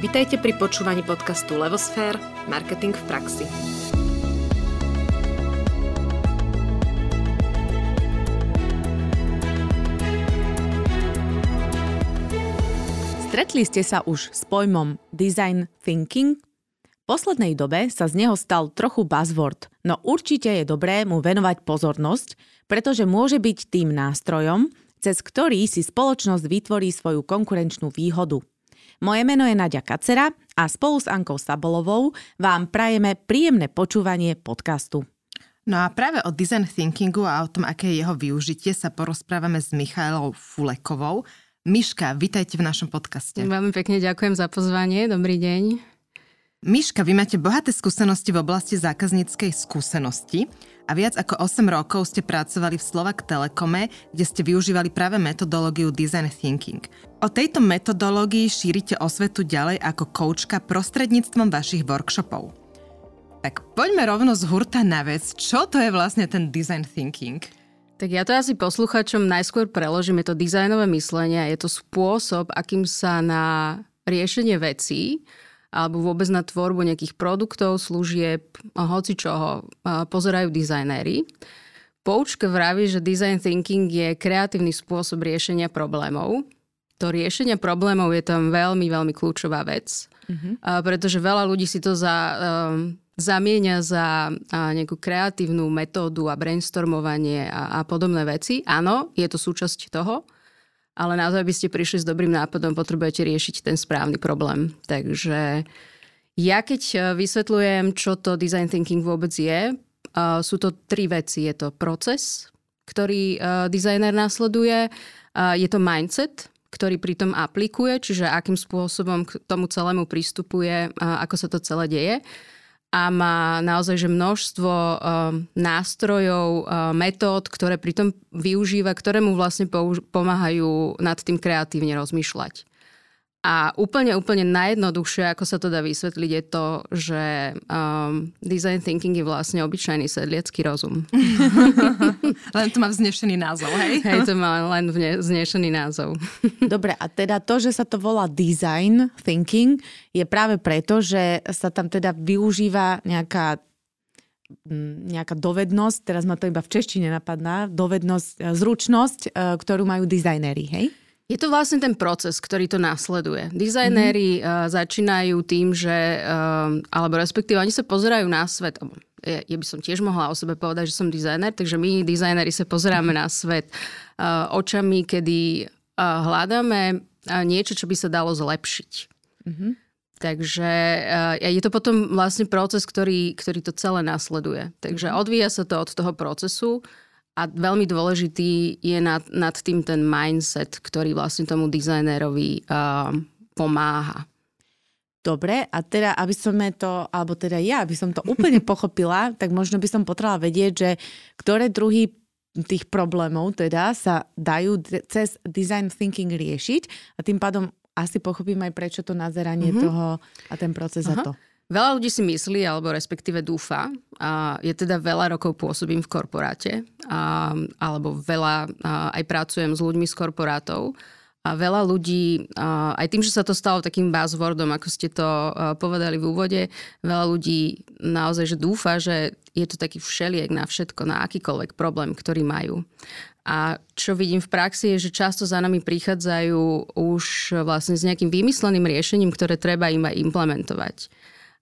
Vitajte pri počúvaní podcastu Levosfér – Marketing v praxi. Stretli ste sa už s pojmom design thinking? V poslednej dobe sa z neho stal trochu buzzword, no určite je dobré mu venovať pozornosť, pretože môže byť tým nástrojom, cez ktorý si spoločnosť vytvorí svoju konkurenčnú výhodu. Moje meno je Nadia Kacera a spolu s Ankou Sabolovou vám prajeme príjemné počúvanie podcastu. No a práve o design thinkingu a o tom, aké je jeho využitie, sa porozprávame s Michailou Fulekovou, Miška, vitajte v našom podcaste. Veľmi pekne ďakujem za pozvanie. Dobrý deň. Miška, vy máte bohaté skúsenosti v oblasti zákazníckej skúsenosti a viac ako 8 rokov ste pracovali v Slovak Telekome, kde ste využívali práve metodológiu Design Thinking. O tejto metodológii šírite osvetu ďalej ako koučka prostredníctvom vašich workshopov. Tak poďme rovno z hurta na vec. Čo to je vlastne ten Design Thinking? Tak ja to asi posluchačom najskôr preložím. Je to dizajnové myslenie je to spôsob, akým sa na riešenie vecí alebo vôbec na tvorbu nejakých produktov, služieb, hoci čoho pozerajú dizajnéri. Poučka vraví, že design thinking je kreatívny spôsob riešenia problémov. To riešenie problémov je tam veľmi, veľmi kľúčová vec, mm-hmm. pretože veľa ľudí si to za, um, zamieňa za nejakú kreatívnu metódu a brainstormovanie a, a podobné veci. Áno, je to súčasť toho, ale na to, aby ste prišli s dobrým nápadom, potrebujete riešiť ten správny problém. Takže ja keď e, vysvetľujem, čo to design thinking vôbec je, sú to tri veci. Je to proces, ktorý e, dizajner následuje, je to mindset, ktorý pritom aplikuje, čiže akým spôsobom k tomu celému pristupuje, ako sa to celé deje a má naozaj že množstvo uh, nástrojov, uh, metód, ktoré pritom využíva, ktoré mu vlastne použ- pomáhajú nad tým kreatívne rozmýšľať. A úplne, úplne najjednoduchšie, ako sa to dá vysvetliť, je to, že um, design thinking je vlastne obyčajný sedliecký rozum. len to má vznešený názov, hej? Hej, to má len vznešený názov. Dobre, a teda to, že sa to volá design thinking, je práve preto, že sa tam teda využíva nejaká nejaká dovednosť, teraz ma to iba v češtine napadná, dovednosť, zručnosť, e, ktorú majú dizajnéri, hej? Je to vlastne ten proces, ktorý to následuje. Dizajnéri mm-hmm. uh, začínajú tým, že, uh, alebo respektíve oni sa pozerajú na svet, ja, ja by som tiež mohla o sebe povedať, že som dizajner, takže my dizajneri sa pozeráme na svet uh, očami, kedy uh, hľadáme uh, niečo, čo by sa dalo zlepšiť. Mm-hmm. Takže uh, je to potom vlastne proces, ktorý, ktorý to celé nasleduje. Takže mm-hmm. odvíja sa to od toho procesu a veľmi dôležitý je nad, nad tým ten mindset, ktorý vlastne tomu dizajnérovi uh, pomáha. Dobre, a teda, aby sme to, alebo teda ja, aby som to úplne pochopila, tak možno by som potrebovala vedieť, že ktoré druhy tých problémov teda sa dajú cez design thinking riešiť a tým pádom asi pochopím aj prečo to nazeranie mm-hmm. toho a ten proces Aha. za to. Veľa ľudí si myslí, alebo respektíve dúfa, a je teda veľa rokov pôsobím v korporáte, a, alebo veľa a, aj pracujem s ľuďmi z korporátov. A veľa ľudí, aj tým, že sa to stalo takým buzzwordom, ako ste to povedali v úvode, veľa ľudí naozaj že dúfa, že je to taký všeliek na všetko, na akýkoľvek problém, ktorý majú. A čo vidím v praxi je, že často za nami prichádzajú už vlastne s nejakým vymysleným riešením, ktoré treba im aj implementovať.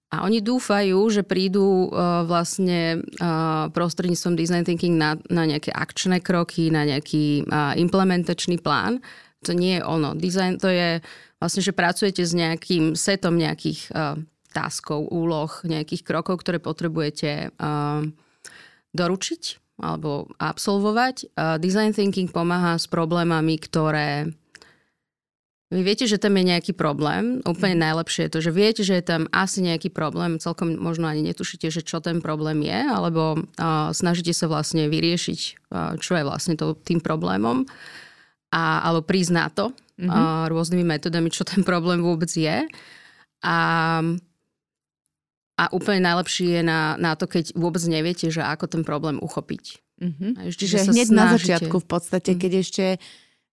A oni dúfajú, že prídu uh, vlastne uh, prostredníctvom design thinking na, na nejaké akčné kroky, na nejaký uh, implementačný plán. To nie je ono. Design to je vlastne, že pracujete s nejakým setom nejakých uh, taskov, úloh, nejakých krokov, ktoré potrebujete uh, doručiť alebo absolvovať. Uh, design thinking pomáha s problémami, ktoré vy viete, že tam je nejaký problém. Úplne mm. najlepšie je to, že viete, že je tam asi nejaký problém. Celkom možno ani netušíte, že čo ten problém je, alebo uh, snažíte sa vlastne vyriešiť, uh, čo je vlastne to, tým problémom. A, alebo prísť na to mm-hmm. uh, rôznymi metodami, čo ten problém vôbec je. A, a úplne najlepšie je na, na to, keď vôbec neviete, že ako ten problém uchopiť. Mm-hmm. Čiže hneď snažíte. na začiatku v podstate, mm-hmm. keď ešte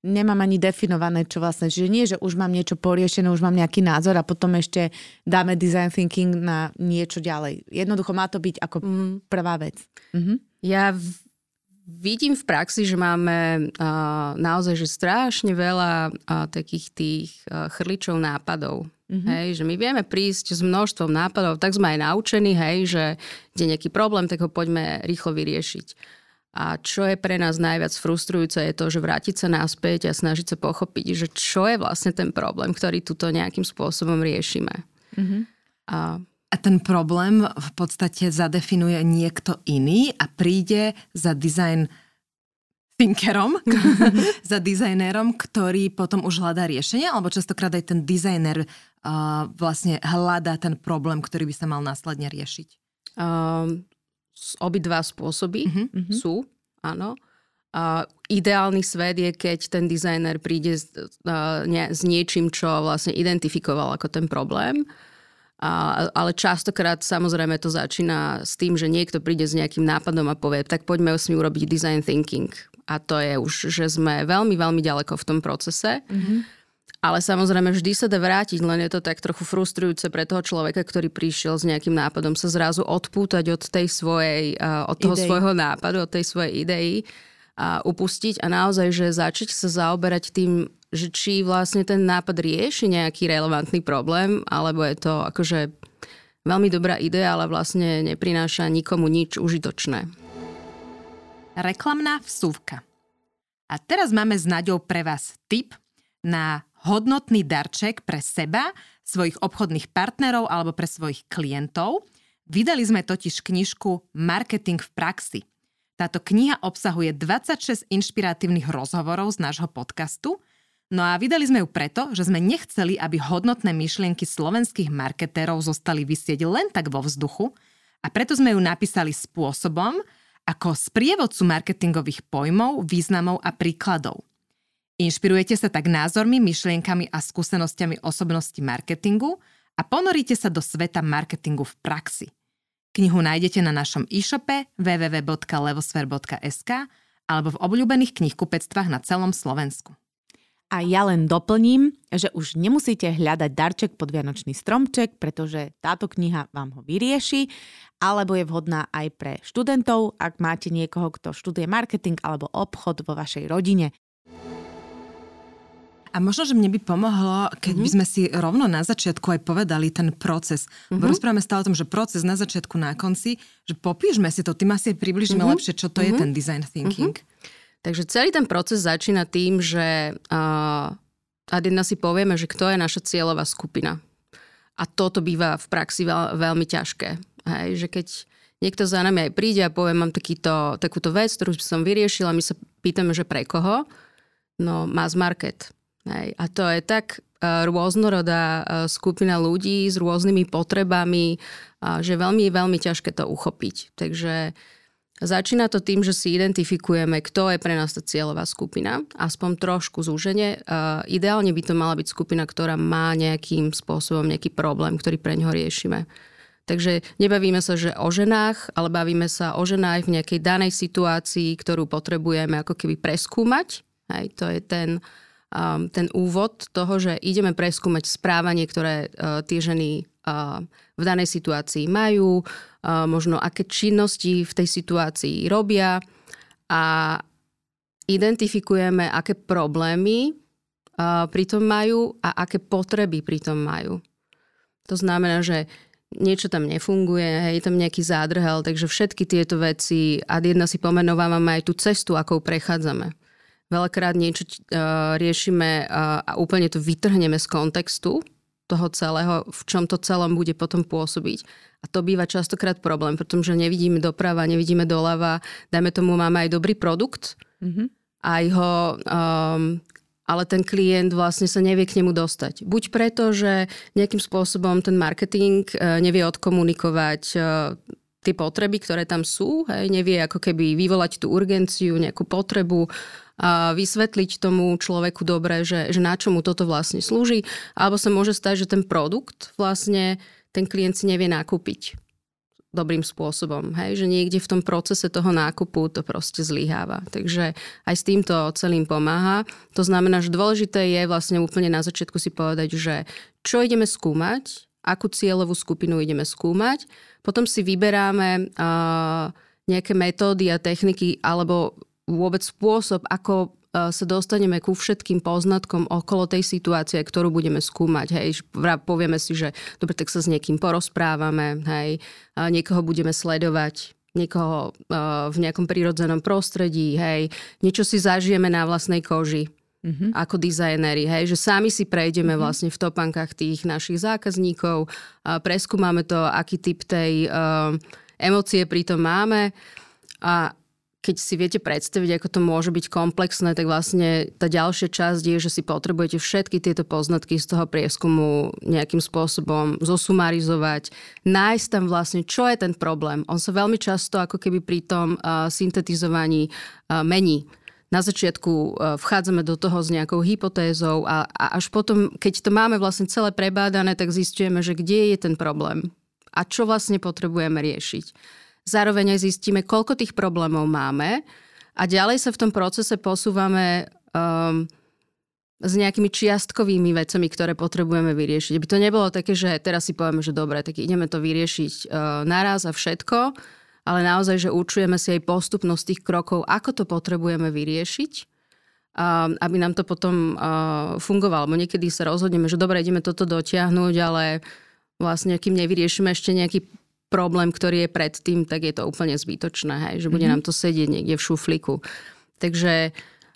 nemám ani definované, čo vlastne, čiže nie, že už mám niečo poriešené, už mám nejaký názor a potom ešte dáme design thinking na niečo ďalej. Jednoducho má to byť ako mm. prvá vec. Mhm. Ja v, vidím v praxi, že máme uh, naozaj že strašne veľa uh, takých tých uh, chrličov nápadov. Mm-hmm. Hej, že my vieme prísť s množstvom nápadov, tak sme aj naučení, hej, že je nejaký problém, tak ho poďme rýchlo vyriešiť. A čo je pre nás najviac frustrujúce je to, že vrátiť sa naspäť a snažiť sa pochopiť, že čo je vlastne ten problém, ktorý tuto nejakým spôsobom riešime. Mm-hmm. A... a ten problém v podstate zadefinuje niekto iný a príde za design thinkerom, za dizajnérom, ktorý potom už hľadá riešenie, alebo častokrát aj ten dizajner uh, vlastne hľadá ten problém, ktorý by sa mal následne riešiť? Um, obidva spôsoby mm-hmm. sú, áno. Uh, ideálny svet je, keď ten dizajner príde s, uh, ne, s niečím, čo vlastne identifikoval ako ten problém. Uh, ale častokrát samozrejme to začína s tým, že niekto príde s nejakým nápadom a povie, tak poďme s ním urobiť design thinking. A to je už, že sme veľmi, veľmi ďaleko v tom procese. Mm-hmm. Ale samozrejme vždy sa dá vrátiť, len je to tak trochu frustrujúce pre toho človeka, ktorý prišiel s nejakým nápadom sa zrazu odpútať od tej svojej, od toho idei. svojho nápadu, od tej svojej idei a upustiť a naozaj, že začať sa zaoberať tým, že či vlastne ten nápad rieši nejaký relevantný problém, alebo je to akože veľmi dobrá idea, ale vlastne neprináša nikomu nič užitočné. Reklamná vsúvka. A teraz máme s Naďou pre vás tip na hodnotný darček pre seba, svojich obchodných partnerov alebo pre svojich klientov. Vydali sme totiž knižku Marketing v praxi. Táto kniha obsahuje 26 inšpiratívnych rozhovorov z nášho podcastu, no a vydali sme ju preto, že sme nechceli, aby hodnotné myšlienky slovenských marketérov zostali vysieť len tak vo vzduchu a preto sme ju napísali spôsobom, ako sprievodcu marketingových pojmov, významov a príkladov – Inšpirujete sa tak názormi, myšlienkami a skúsenosťami osobnosti marketingu a ponoríte sa do sveta marketingu v praxi. Knihu nájdete na našom e-shope www.levosfer.sk alebo v obľúbených knihkupectvách na celom Slovensku. A ja len doplním, že už nemusíte hľadať darček pod Vianočný stromček, pretože táto kniha vám ho vyrieši, alebo je vhodná aj pre študentov, ak máte niekoho, kto študuje marketing alebo obchod vo vašej rodine. A možno, že mne by pomohlo, keď mm-hmm. by sme si rovno na začiatku aj povedali ten proces. Mm-hmm. Rozprávame stále o tom, že proces na začiatku, na konci, že popíšme si to, tým asi približíme mm-hmm. lepšie, čo to mm-hmm. je ten design thinking. Mm-hmm. Takže celý ten proces začína tým, že uh, jedna si povieme, že kto je naša cieľová skupina. A toto býva v praxi veľ, veľmi ťažké. Hej, že keď niekto za nami aj príde a povie, mám takýto, takúto vec, ktorú som vyriešila, my sa pýtame, že pre koho? No, mass market. Hej. A to je tak uh, rôznorodá uh, skupina ľudí s rôznymi potrebami, uh, že veľmi, veľmi ťažké to uchopiť. Takže začína to tým, že si identifikujeme, kto je pre nás tá cieľová skupina, aspoň trošku zúženie. Uh, ideálne by to mala byť skupina, ktorá má nejakým spôsobom nejaký problém, ktorý pre ňoho riešime. Takže nebavíme sa, že o ženách, ale bavíme sa o ženách v nejakej danej situácii, ktorú potrebujeme ako keby preskúmať. Hej, to je ten, um, ten úvod toho, že ideme preskúmať správanie, ktoré uh, tie ženy uh, v danej situácii majú, uh, možno aké činnosti v tej situácii robia a identifikujeme, aké problémy uh, pritom majú a aké potreby pritom majú. To znamená, že niečo tam nefunguje, je tam nejaký zádrhel, takže všetky tieto veci a jedna si pomenovávame aj tú cestu, akou prechádzame. Veľakrát niečo uh, riešime uh, a úplne to vytrhneme z kontextu toho celého, v čom to celom bude potom pôsobiť. A to býva častokrát problém, pretože nevidíme doprava, nevidíme doľava, dajme tomu, máme aj dobrý produkt, mm-hmm. aj ho, um, ale ten klient vlastne sa nevie k nemu dostať. Buď preto, že nejakým spôsobom ten marketing uh, nevie odkomunikovať uh, tie potreby, ktoré tam sú, hej, nevie ako keby vyvolať tú urgenciu, nejakú potrebu, a vysvetliť tomu človeku dobre, že, že na čo mu toto vlastne slúži, alebo sa môže stať, že ten produkt vlastne ten klient si nevie nakúpiť. dobrým spôsobom. Hej? Že niekde v tom procese toho nákupu to proste zlyháva. Takže aj s týmto celým pomáha. To znamená, že dôležité je vlastne úplne na začiatku si povedať, že čo ideme skúmať, akú cieľovú skupinu ideme skúmať. Potom si vyberáme uh, nejaké metódy a techniky alebo vôbec spôsob, ako sa dostaneme ku všetkým poznatkom okolo tej situácie, ktorú budeme skúmať. Hej, povieme si, že dobre, tak sa s niekým porozprávame, hej, niekoho budeme sledovať, niekoho v nejakom prírodzenom prostredí, hej, niečo si zažijeme na vlastnej koži. Mm-hmm. ako dizajneri, hej, že sami si prejdeme mm-hmm. vlastne v topankách tých našich zákazníkov, preskúmame to, aký typ tej uh, emócie pritom máme a keď si viete predstaviť, ako to môže byť komplexné, tak vlastne tá ďalšia časť je, že si potrebujete všetky tieto poznatky z toho prieskumu nejakým spôsobom zosumarizovať, nájsť tam vlastne, čo je ten problém. On sa veľmi často ako keby pri tom uh, syntetizovaní uh, mení. Na začiatku uh, vchádzame do toho s nejakou hypotézou a, a až potom, keď to máme vlastne celé prebádané, tak zistujeme, že kde je ten problém a čo vlastne potrebujeme riešiť. Zároveň aj zistíme, koľko tých problémov máme a ďalej sa v tom procese posúvame um, s nejakými čiastkovými vecami, ktoré potrebujeme vyriešiť. Aby to nebolo také, že teraz si povieme, že dobre, tak ideme to vyriešiť uh, naraz a všetko, ale naozaj, že učujeme si aj postupnosť tých krokov, ako to potrebujeme vyriešiť, um, aby nám to potom uh, fungovalo. Bo niekedy sa rozhodneme, že dobre, ideme toto dotiahnuť, ale vlastne kým nevyriešime ešte nejaký problém, ktorý je predtým, tak je to úplne zbytočné, hej, že bude mm-hmm. nám to sedieť niekde v šuflíku. Takže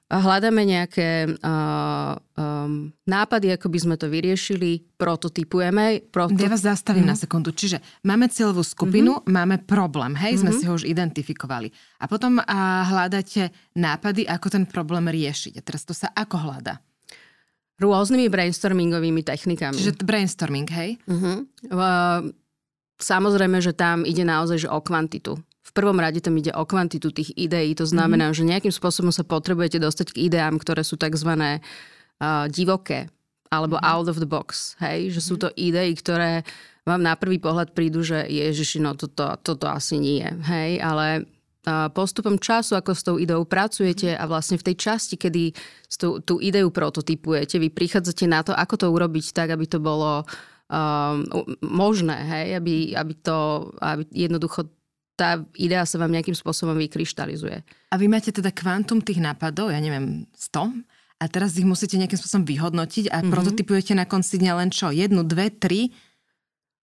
hľadáme nejaké uh, um, nápady, ako by sme to vyriešili, prototypujeme. Proto... Ja vás zastavím mm-hmm. na sekundu. Čiže máme cieľovú skupinu, mm-hmm. máme problém, hej, sme mm-hmm. si ho už identifikovali. A potom uh, hľadáte nápady, ako ten problém riešiť. A teraz to sa ako hľadá? Rôznymi brainstormingovými technikami. Čiže brainstorming, hej? Uh-huh. Uh, Samozrejme, že tam ide naozaj že o kvantitu. V prvom rade tam ide o kvantitu tých ideí. To znamená, mm-hmm. že nejakým spôsobom sa potrebujete dostať k ideám, ktoré sú tzv. Uh, divoké alebo mm-hmm. out of the box. Hej? Že sú mhm. to idei, ktoré vám na prvý pohľad prídu, že ježiši, no toto, toto asi nie. Hej? Ale postupom času, ako s tou ideou pracujete a vlastne v tej časti, kedy tú, tú ideu prototypujete, vy prichádzate na to, ako to urobiť tak, aby to bolo um, možné, hej, aby, aby to aby jednoducho tá idea sa vám nejakým spôsobom vykryštalizuje. A vy máte teda kvantum tých nápadov, ja neviem, 100? A teraz ich musíte nejakým spôsobom vyhodnotiť a mm-hmm. prototypujete na konci dňa len čo? Jednu, dve, tri?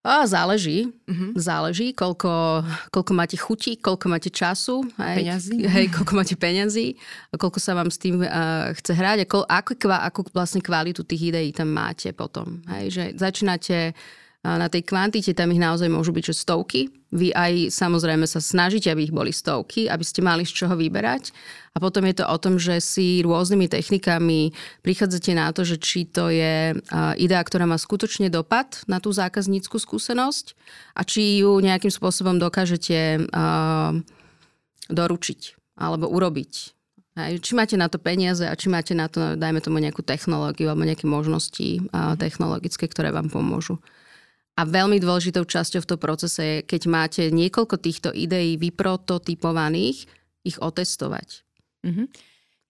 A záleží. Uh-huh. Záleží, koľko, koľko máte chuti, koľko máte času. Hej, peňazí. Hej, koľko máte peňazí, koľko sa vám s tým uh, chce hrať a ako, ako vlastne kvalitu tých ideí tam máte potom. Hej, že začínate na tej kvantite tam ich naozaj môžu byť že stovky. Vy aj samozrejme sa snažíte, aby ich boli stovky, aby ste mali z čoho vyberať. A potom je to o tom, že si rôznymi technikami prichádzate na to, že či to je idea, ktorá má skutočne dopad na tú zákaznícku skúsenosť a či ju nejakým spôsobom dokážete doručiť alebo urobiť. Či máte na to peniaze a či máte na to, dajme tomu nejakú technológiu alebo nejaké možnosti technologické, ktoré vám pomôžu. A veľmi dôležitou časťou v tom procese je, keď máte niekoľko týchto ideí vyprototypovaných, ich otestovať. Mm-hmm.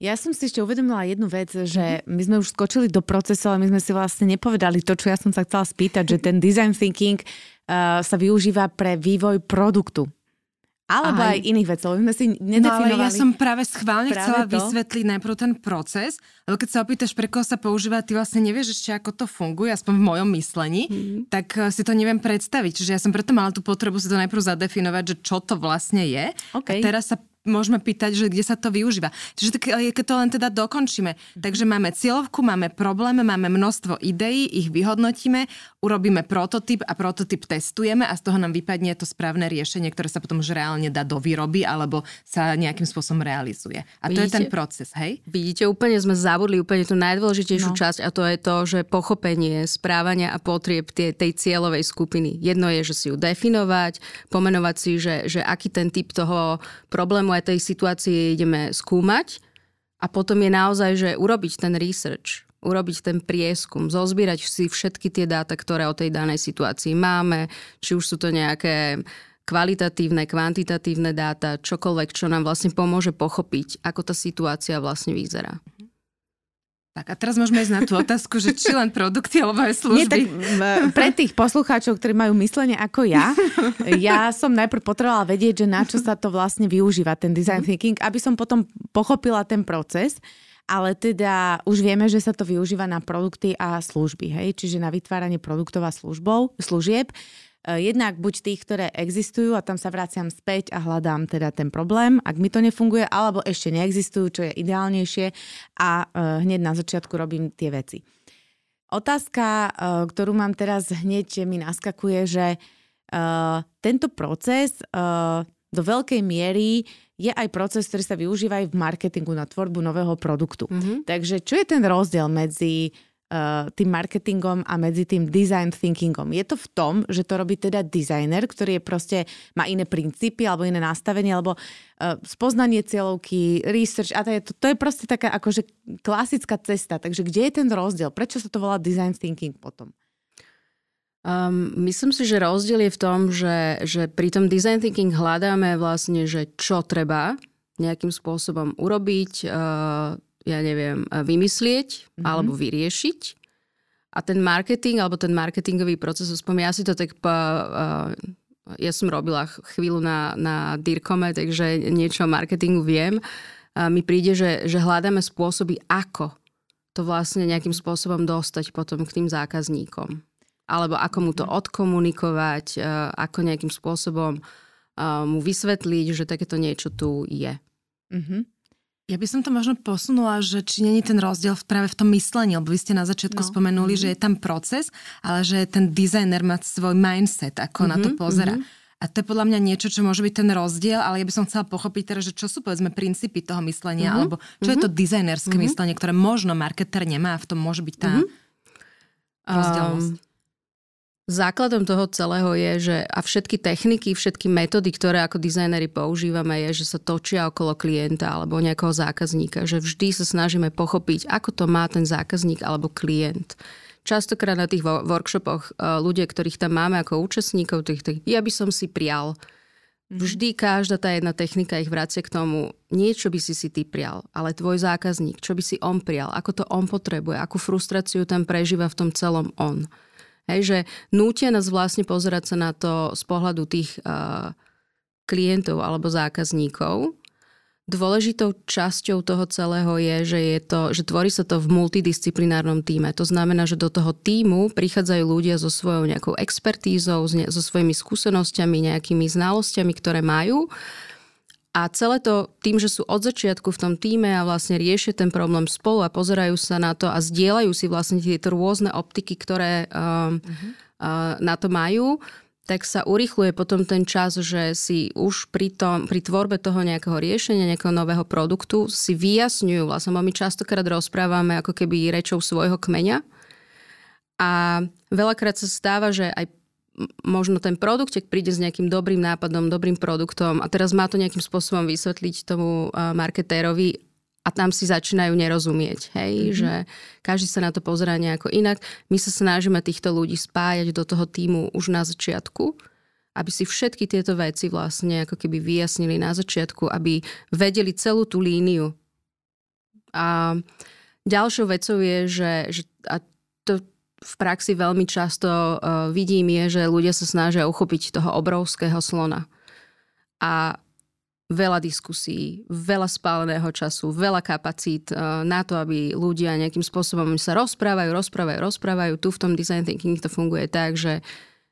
Ja som si ešte uvedomila jednu vec, že my sme už skočili do procesu, ale my sme si vlastne nepovedali to, čo ja som sa chcela spýtať, že ten design thinking uh, sa využíva pre vývoj produktu. Alebo aj, aj iných lebo sme si nedefinovali. No ale ja som práve schválne práve chcela to? vysvetliť najprv ten proces, lebo keď sa opýtaš, pre koho sa používa, ty vlastne nevieš ešte, ako to funguje, aspoň v mojom myslení, mm. tak eh, si to neviem predstaviť. Čiže ja som preto mala tú potrebu si to najprv zadefinovať, že čo to vlastne je. Okay. A teraz sa môžeme pýtať, že kde sa to využíva. Čiže keď to len teda dokončíme. Takže máme cieľovku, máme problém, máme množstvo ideí, ich vyhodnotíme, urobíme prototyp a prototyp testujeme a z toho nám vypadne to správne riešenie, ktoré sa potom už reálne dá do výroby alebo sa nejakým spôsobom realizuje. A to vidíte, je ten proces, hej? Vidíte, úplne sme zabudli úplne tú najdôležitejšiu no. časť a to je to, že pochopenie správania a potrieb tej, tej cieľovej skupiny. Jedno je, že si ju definovať, pomenovať si, že, že aký ten typ toho problému problému aj tej situácie ideme skúmať a potom je naozaj, že urobiť ten research, urobiť ten prieskum, zozbierať si všetky tie dáta, ktoré o tej danej situácii máme, či už sú to nejaké kvalitatívne, kvantitatívne dáta, čokoľvek, čo nám vlastne pomôže pochopiť, ako tá situácia vlastne vyzerá. Tak a teraz môžeme ísť na tú otázku, že či len produkty alebo aj služby. Nie, tak pre tých poslucháčov, ktorí majú myslenie ako ja, ja som najprv potrebovala vedieť, že na čo sa to vlastne využíva, ten design thinking, aby som potom pochopila ten proces ale teda už vieme, že sa to využíva na produkty a služby, hej? čiže na vytváranie produktov a službov, služieb. E, jednak buď tých, ktoré existujú a tam sa vraciam späť a hľadám teda ten problém, ak mi to nefunguje, alebo ešte neexistujú, čo je ideálnejšie a e, hneď na začiatku robím tie veci. Otázka, e, ktorú mám teraz hneď mi naskakuje, že tento proces do veľkej miery je aj proces, ktorý sa využíva aj v marketingu na tvorbu nového produktu. Mm-hmm. Takže čo je ten rozdiel medzi tým marketingom a medzi tým design thinkingom? Je to v tom, že to robí teda designer, ktorý je proste, má iné princípy alebo iné nastavenie, alebo uh, spoznanie cieľovky, research a to je, to, to je proste taká akože klasická cesta. Takže kde je ten rozdiel? Prečo sa to volá design thinking potom? Um, myslím si, že rozdiel je v tom, že, že pri tom design thinking hľadáme vlastne, že čo treba nejakým spôsobom urobiť, uh, ja neviem, vymyslieť mm-hmm. alebo vyriešiť. A ten marketing alebo ten marketingový proces, aspoň ja si to tak... Uh, ja som robila chvíľu na, na DIRCOME, takže niečo o marketingu viem. Uh, mi príde, že, že hľadáme spôsoby, ako to vlastne nejakým spôsobom dostať potom k tým zákazníkom alebo ako mu to mhm. odkomunikovať, e, ako nejakým spôsobom e, mu vysvetliť, že takéto niečo tu je. Mm-hmm. Ja by som to možno posunula, že či není ten rozdiel práve v tom myslení, lebo vy ste na začiatku no. spomenuli, mm-hmm. že je tam proces, ale že ten dizajner má svoj mindset, ako mm-hmm, na to mhm, pozera. Mm-hmm. A to je podľa mňa niečo, čo môže byť ten rozdiel, ale ja by som chcela pochopiť teraz, že čo sú povedzme princípy toho myslenia, mm-hmm. alebo čo mm-hmm. je to dizajnerské mm-hmm. myslenie, ktoré možno marketer nemá a v tom môže byť tá mm-hmm. rozdielnosť. Um, Základom toho celého je, že a všetky techniky, všetky metódy, ktoré ako dizajneri používame, je, že sa točia okolo klienta alebo nejakého zákazníka. Že vždy sa snažíme pochopiť, ako to má ten zákazník alebo klient. Častokrát na tých workshopoch e, ľudia, ktorých tam máme ako účastníkov, tých, tých, ja by som si prial. Mhm. Vždy každá tá jedna technika ich vracia k tomu, niečo by si si ty prial, ale tvoj zákazník, čo by si on prial, ako to on potrebuje, akú frustráciu tam prežíva v tom celom on. Hej, že nútia nás vlastne pozerať sa na to z pohľadu tých uh, klientov alebo zákazníkov. Dôležitou časťou toho celého je, že, je to, že tvorí sa to v multidisciplinárnom týme. To znamená, že do toho týmu prichádzajú ľudia so svojou nejakou expertízou, so svojimi skúsenosťami, nejakými znalosťami, ktoré majú a celé to tým, že sú od začiatku v tom týme a vlastne riešia ten problém spolu a pozerajú sa na to a zdieľajú si vlastne tieto rôzne optiky, ktoré uh, uh-huh. uh, na to majú, tak sa urychluje potom ten čas, že si už pri, tom, pri tvorbe toho nejakého riešenia, nejakého nového produktu si vyjasňujú, vlastne my častokrát rozprávame ako keby rečou svojho kmeňa a veľakrát sa stáva, že aj možno ten produktek príde s nejakým dobrým nápadom, dobrým produktom a teraz má to nejakým spôsobom vysvetliť tomu marketérovi a tam si začínajú nerozumieť, hej, mm-hmm. že každý sa na to pozerá nejako inak. My sa snažíme týchto ľudí spájať do toho týmu už na začiatku, aby si všetky tieto veci vlastne ako keby vyjasnili na začiatku, aby vedeli celú tú líniu. A ďalšou vecou je, že, že a v praxi veľmi často uh, vidím je, že ľudia sa snažia uchopiť toho obrovského slona. A veľa diskusí, veľa spáleného času, veľa kapacít uh, na to, aby ľudia nejakým spôsobom sa rozprávajú, rozprávajú, rozprávajú. Tu v tom design thinking to funguje tak, že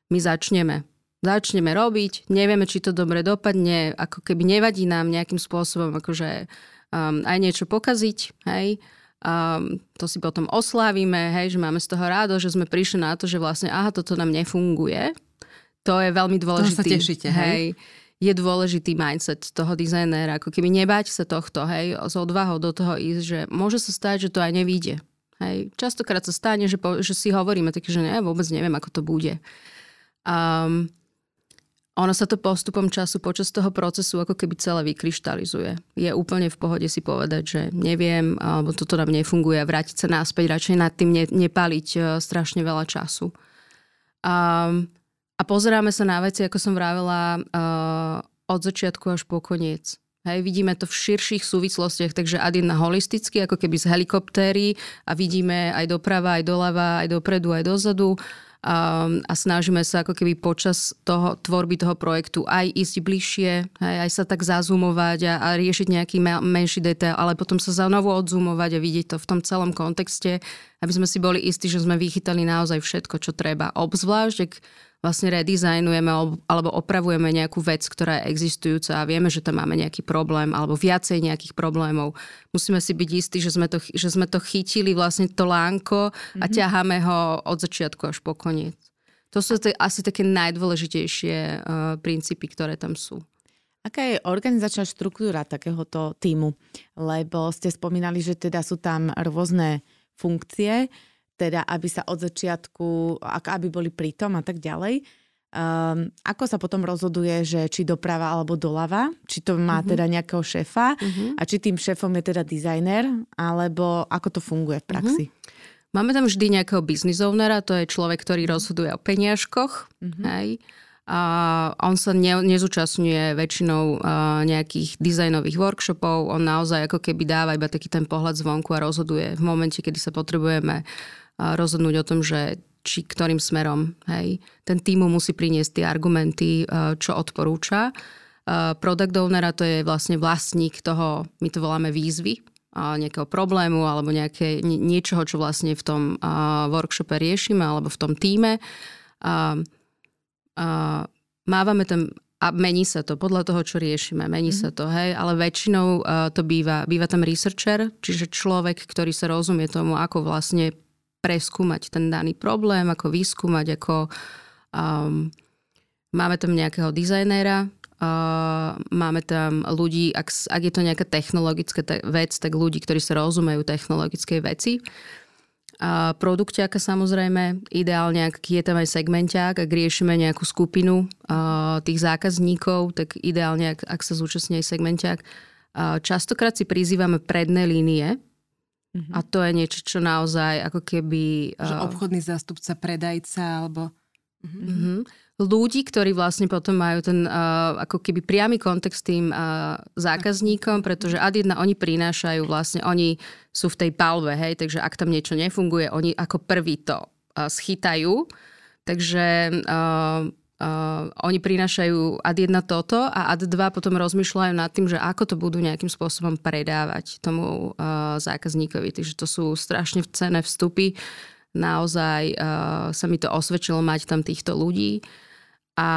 my začneme. Začneme robiť, nevieme, či to dobre dopadne, ako keby nevadí nám nejakým spôsobom akože um, aj niečo pokaziť, hej, Um, to si potom oslávime, hej, že máme z toho rádo, že sme prišli na to, že vlastne aha, toto nám nefunguje. To je veľmi dôležitý. To sa tešíte, hej. hej je dôležitý mindset toho dizajnéra, ako keby nebať sa tohto, hej, s odvahou do toho ísť, že môže sa stať, že to aj nevíde. Hej. Častokrát sa stane, že, po, že si hovoríme také, že ne, vôbec neviem, ako to bude. Um, ono sa to postupom času počas toho procesu ako keby celé vykryštalizuje. Je úplne v pohode si povedať, že neviem, alebo toto nám nefunguje a vrátiť sa náspäť, radšej nad tým ne, nepaliť uh, strašne veľa času. Um, a pozeráme sa na veci, ako som vravela, uh, od začiatku až po koniec. Hej, vidíme to v širších súvislostiach, takže ad jedna holisticky, ako keby z helikoptéry a vidíme aj doprava, aj doľava, aj dopredu, aj dozadu a, a snažíme sa ako keby počas toho, tvorby toho projektu aj ísť bližšie, hej, aj sa tak zazumovať a, a riešiť nejaký menší detail, ale potom sa znovu odzumovať a vidieť to v tom celom kontexte, aby sme si boli istí, že sme vychytali naozaj všetko, čo treba. Obzvlášť, ak vlastne redizajnujeme alebo opravujeme nejakú vec, ktorá je existujúca a vieme, že tam máme nejaký problém alebo viacej nejakých problémov. Musíme si byť istí, že sme to, že sme to chytili vlastne to lánko a mm-hmm. ťaháme ho od začiatku až po koniec. To sú t- asi také najdôležitejšie uh, princípy, ktoré tam sú. Aká je organizačná štruktúra takéhoto týmu? Lebo ste spomínali, že teda sú tam rôzne funkcie teda aby sa od začiatku, aby boli pritom a tak ďalej. Um, ako sa potom rozhoduje, že či doprava alebo doľava? Či to má uh-huh. teda nejakého šéfa uh-huh. a či tým šéfom je teda dizajner, alebo ako to funguje v praxi? Uh-huh. Máme tam vždy nejakého business ownera, to je človek, ktorý rozhoduje o peniažkoch. Uh-huh. Hej. A on sa ne, nezúčastňuje väčšinou uh, nejakých dizajnových workshopov, on naozaj ako keby dáva iba taký ten pohľad zvonku a rozhoduje v momente, kedy sa potrebujeme rozhodnúť o tom, že či ktorým smerom. Hej. Ten tým musí priniesť tie argumenty, e, čo odporúča. E, product owner to je vlastne vlastník toho, my to voláme výzvy, nejakého problému alebo nejaké, niečoho, čo vlastne v tom workshope riešime alebo v tom týme. Mávame tam a mení sa to podľa toho, čo riešime. Mení mm-hmm. sa to, hej, ale väčšinou uh, to býva, býva tam researcher, čiže človek, ktorý sa rozumie tomu, ako vlastne preskúmať ten daný problém, ako vyskúmať, ako um, máme tam nejakého dizajnéra, uh, máme tam ľudí, ak, ak je to nejaká technologická te- vec, tak ľudí, ktorí sa rozumejú technologickej veci. A samozrejme, ideálne, ak je tam aj segmenťák, ak riešime nejakú skupinu tých zákazníkov, tak ideálne, ak, ak sa zúčastní aj segmenťák. Častokrát si prizývame predné línie, Uh-huh. A to je niečo, čo naozaj ako keby... Že obchodný zástupca, predajca alebo... Uh-huh. Uh-huh. Ľudí, ktorí vlastne potom majú ten uh, ako keby priamy kontext tým uh, zákazníkom, pretože ad jedna oni prinášajú vlastne, oni sú v tej palve, hej, takže ak tam niečo nefunguje, oni ako prvý to uh, schytajú. Takže uh, Uh, oni prinášajú ad jedna toto a ad dva potom rozmýšľajú nad tým, že ako to budú nejakým spôsobom predávať tomu uh, zákazníkovi. Takže to sú strašne cenné vstupy. Naozaj uh, sa mi to osvedčilo mať tam týchto ľudí a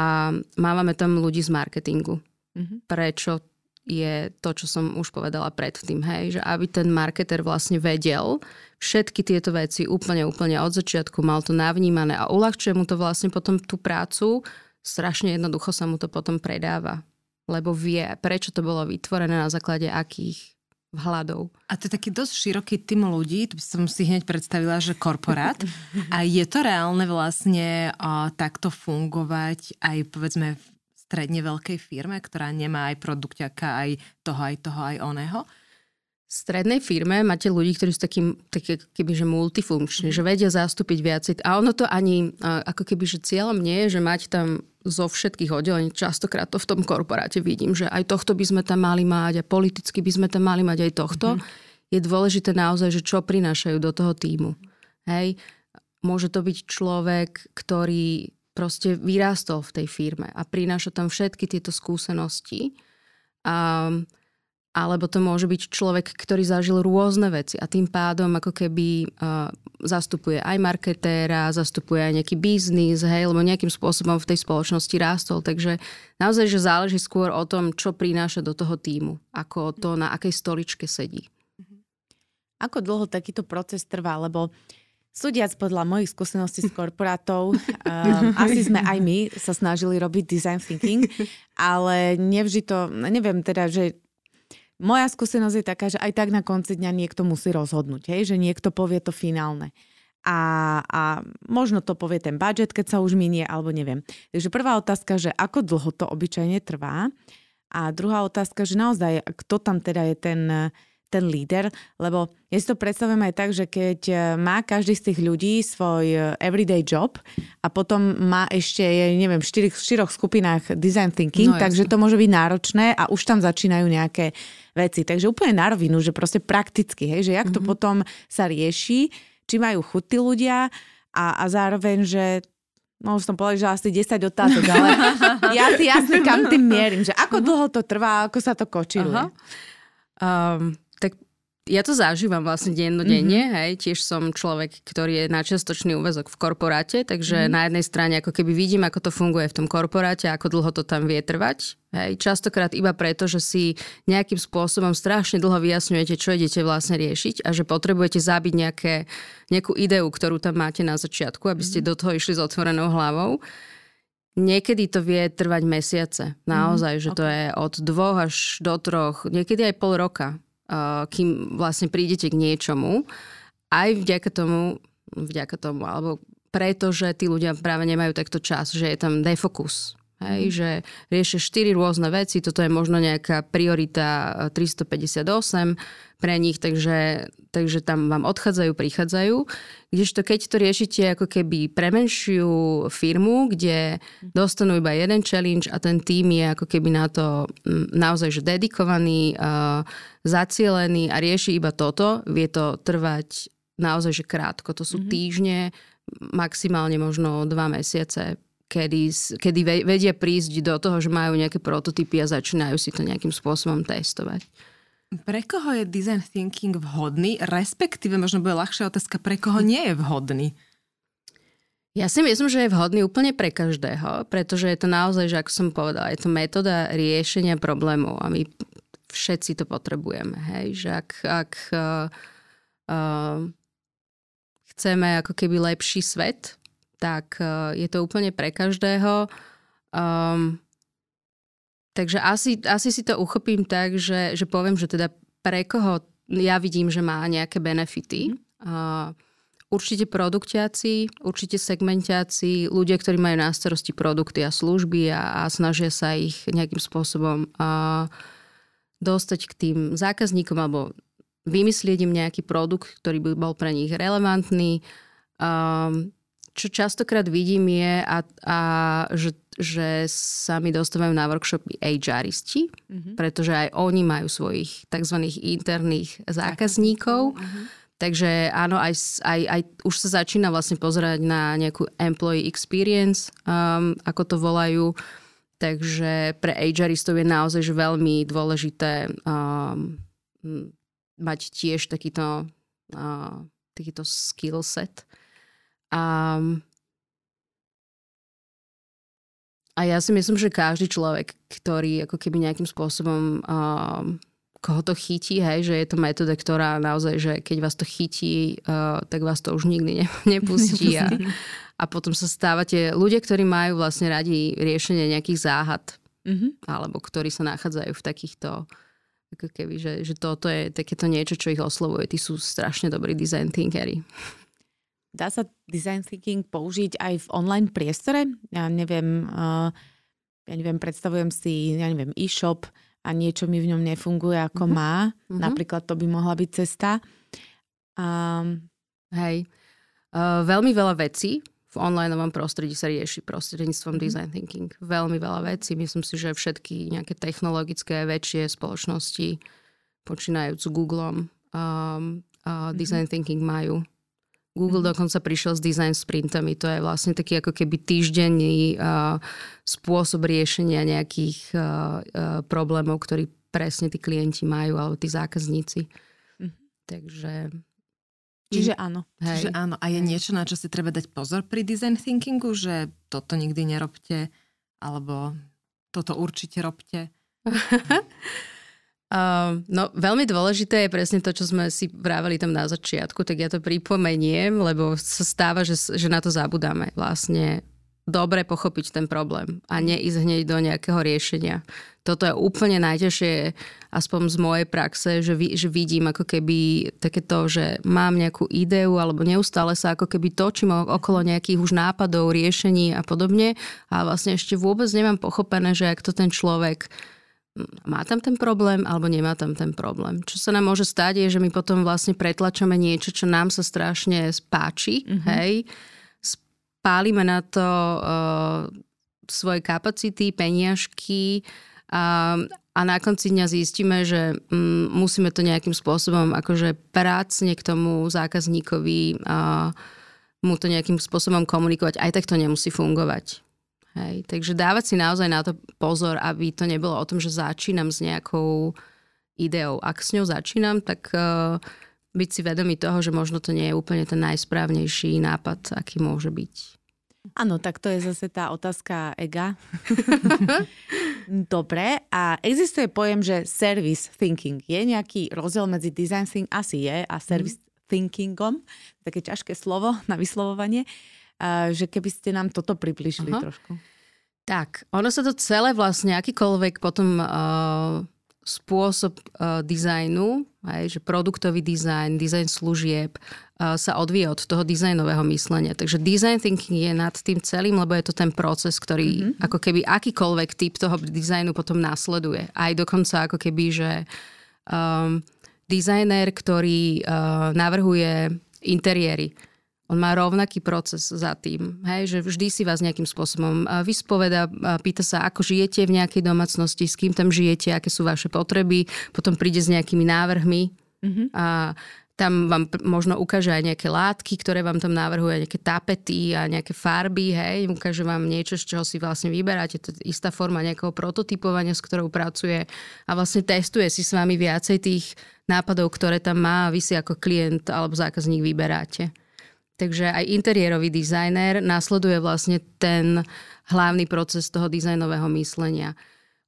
máme tam ľudí z marketingu. Mm-hmm. Prečo je to, čo som už povedala predtým, hej, že aby ten marketer vlastne vedel všetky tieto veci úplne, úplne od začiatku, mal to navnímané a uľahčuje mu to vlastne potom tú prácu, strašne jednoducho sa mu to potom predáva, lebo vie, prečo to bolo vytvorené na základe akých vhľadov. A to je taký dosť široký tým ľudí, to by som si hneď predstavila, že korporát. A je to reálne vlastne o, takto fungovať aj povedzme v stredne veľkej firme, ktorá nemá aj produkťaka, aj toho, aj toho, aj oného? V strednej firme máte ľudí, ktorí sú takým, také kebyže multifunkční, mm. že vedia zastúpiť viacej. A ono to ani, ako keby, že cieľom nie je, že mať tam zo všetkých oddelení, častokrát to v tom korporáte vidím, že aj tohto by sme tam mali mať a politicky by sme tam mali mať aj tohto. Mm. Je dôležité naozaj, že čo prinášajú do toho týmu. Hej, môže to byť človek, ktorý proste vyrástol v tej firme a prináša tam všetky tieto skúsenosti. A, alebo to môže byť človek, ktorý zažil rôzne veci a tým pádom ako keby uh, zastupuje aj marketéra, zastupuje aj nejaký biznis, hej, lebo nejakým spôsobom v tej spoločnosti rástol. Takže naozaj, že záleží skôr o tom, čo prináša do toho týmu, ako to, na akej stoličke sedí. Ako dlho takýto proces trvá? Lebo Súdiac podľa mojich skúseností s korporátov, um, asi sme aj my sa snažili robiť design thinking, ale nevždy to, neviem teda, že moja skúsenosť je taká, že aj tak na konci dňa niekto musí rozhodnúť, hej? že niekto povie to finálne. A, a možno to povie ten budget, keď sa už minie, alebo neviem. Takže prvá otázka, že ako dlho to obyčajne trvá. A druhá otázka, že naozaj, kto tam teda je ten ten líder, lebo ja si to predstavujem aj tak, že keď e, má každý z tých ľudí svoj e, everyday job a potom má ešte, neviem, v štyroch, štyroch skupinách design thinking, no, takže to môže byť náročné a už tam začínajú nejaké veci. Takže úplne na rovinu, že proste prakticky, hej, že jak mm-hmm. to mhm. potom sa rieši, či majú chuť tí ľudia a, a zároveň, že No už som povedala, že asi 10 otázok, ale ja si jasne kam tým mierim, že ako mhm. dlho to trvá, ako sa to kočiluje. Um, ja to zažívam vlastne dennodenne, mm-hmm. hej, tiež som človek, ktorý je na čiastočný úvezok v korporáte, takže mm-hmm. na jednej strane ako keby vidím, ako to funguje v tom korporáte, ako dlho to tam vie trvať. Hej, častokrát iba preto, že si nejakým spôsobom strašne dlho vyjasňujete, čo idete vlastne riešiť a že potrebujete zabiť nejaké, nejakú ideu, ktorú tam máte na začiatku, aby ste mm-hmm. do toho išli s otvorenou hlavou. Niekedy to vie trvať mesiace. Naozaj, mm, že okay. to je od dvoch až do troch, niekedy aj pol roka kým vlastne prídete k niečomu. Aj vďaka tomu, vďaka tomu, alebo preto, že tí ľudia práve nemajú takto čas, že je tam defokus. Hej, mm. že riešia štyri rôzne veci, toto je možno nejaká priorita 358 pre nich, takže, takže tam vám odchádzajú, prichádzajú. Kdežto keď to riešite ako keby pre menšiu firmu, kde dostanú iba jeden challenge a ten tým je ako keby na to naozaj že dedikovaný, uh, zacielený a rieši iba toto, vie to trvať naozaj že krátko. To sú mm-hmm. týždne, maximálne možno dva mesiace kedy, kedy vedia prísť do toho, že majú nejaké prototypy a začínajú si to nejakým spôsobom testovať. Pre koho je design thinking vhodný, respektíve možno bude ľahšia otázka, pre koho nie je vhodný? Ja si myslím, že je vhodný úplne pre každého, pretože je to naozaj, že ako som povedala, je to metóda riešenia problémov a my všetci to potrebujeme. Hej? Že ak, ak uh, uh, chceme ako keby lepší svet, tak uh, je to úplne pre každého. Um, Takže asi, asi si to uchopím tak, že, že poviem, že teda pre koho ja vidím, že má nejaké benefity. Uh, určite produktiaci, určite segmentiaci, ľudia, ktorí majú na starosti produkty a služby a, a snažia sa ich nejakým spôsobom uh, dostať k tým zákazníkom alebo vymyslieť im nejaký produkt, ktorý by bol pre nich relevantný. Um, čo častokrát vidím je, a, a, že, že sa mi dostávajú na workshopy HRisti, mm-hmm. pretože aj oni majú svojich tzv. interných zákazníkov. Mm-hmm. Takže áno, aj, aj, aj už sa začína vlastne pozerať na nejakú employee experience, um, ako to volajú. Takže pre HRistov je naozaj že veľmi dôležité um, mať tiež takýto, uh, takýto skill set. A, a ja si myslím, že každý človek, ktorý ako keby nejakým spôsobom um, koho to chytí, hej, že je to metóda, ktorá naozaj, že keď vás to chytí, uh, tak vás to už nikdy ne, nepustí. A, a potom sa stávate ľudia, ktorí majú vlastne radi riešenie nejakých záhad, mm-hmm. alebo ktorí sa nachádzajú v takýchto ako keby, že, že toto je takéto niečo, čo ich oslovuje. Tí sú strašne dobrí design thinkery. Dá sa design thinking použiť aj v online priestore? Ja neviem, uh, ja neviem, predstavujem si, ja neviem, e-shop a niečo mi v ňom nefunguje ako mm-hmm. má. Mm-hmm. Napríklad to by mohla byť cesta. Um, Hej. Uh, veľmi veľa vecí v onlineovom prostredí sa rieši prostredníctvom mm-hmm. design thinking. Veľmi veľa vecí. Myslím si, že všetky nejaké technologické väčšie spoločnosti, počínajúc Googlem, um, uh, mm-hmm. design thinking majú Google mm-hmm. dokonca prišiel s design sprintami. To je vlastne taký ako keby týždenný uh, spôsob riešenia nejakých uh, uh, problémov, ktorý presne tí klienti majú alebo tí zákazníci. Mm-hmm. Takže... Čiže áno. Hej. Čiže áno. A je niečo, na čo si treba dať pozor pri design thinkingu, že toto nikdy nerobte alebo toto určite robte? Uh, no veľmi dôležité je presne to, čo sme si vraveli tam na začiatku, tak ja to pripomeniem, lebo sa stáva, že, že na to zabudáme. Vlastne dobre pochopiť ten problém a neísť hneď do nejakého riešenia. Toto je úplne najťažšie, aspoň z mojej praxe, že, vi, že vidím ako keby takéto, že mám nejakú ideu alebo neustále sa ako keby točím okolo nejakých už nápadov, riešení a podobne a vlastne ešte vôbec nemám pochopené, že ak to ten človek má tam ten problém alebo nemá tam ten problém. Čo sa nám môže stať je, že my potom vlastne pretlačame niečo, čo nám sa strašne spáči, mm-hmm. hej, spálime na to uh, svoje kapacity, peniažky a, a na konci dňa zistíme, že um, musíme to nejakým spôsobom akože prácne k tomu zákazníkovi a mu to nejakým spôsobom komunikovať. Aj tak to nemusí fungovať. Hej, takže dávať si naozaj na to pozor, aby to nebolo o tom, že začínam s nejakou ideou. Ak s ňou začínam, tak uh, byť si vedomý toho, že možno to nie je úplne ten najsprávnejší nápad, aký môže byť. Áno, tak to je zase tá otázka ega. Dobre, a existuje pojem, že service thinking. Je nejaký rozdiel medzi design thinking? Asi je. A service mm. thinkingom, také ťažké slovo na vyslovovanie. Uh, že keby ste nám toto približili Aha. trošku. Tak, ono sa to celé vlastne, akýkoľvek potom uh, spôsob uh, dizajnu, aj, že produktový dizajn, dizajn služieb uh, sa odvíja od toho dizajnového myslenia. Takže design thinking je nad tým celým, lebo je to ten proces, ktorý mm-hmm. ako keby akýkoľvek typ toho dizajnu potom následuje. Aj dokonca ako keby, že um, dizajner, ktorý uh, navrhuje interiéry, on má rovnaký proces za tým, hej, že vždy si vás nejakým spôsobom vyspoveda, pýta sa, ako žijete v nejakej domácnosti, s kým tam žijete, aké sú vaše potreby, potom príde s nejakými návrhmi mm-hmm. a tam vám možno ukáže aj nejaké látky, ktoré vám tam navrhuje, nejaké tapety a nejaké farby, hej, ukáže vám niečo, z čoho si vlastne vyberáte, to je istá forma nejakého prototypovania, s ktorou pracuje a vlastne testuje si s vami viacej tých nápadov, ktoré tam má a vy si ako klient alebo zákazník vyberáte. Takže aj interiérový dizajner následuje vlastne ten hlavný proces toho dizajnového myslenia.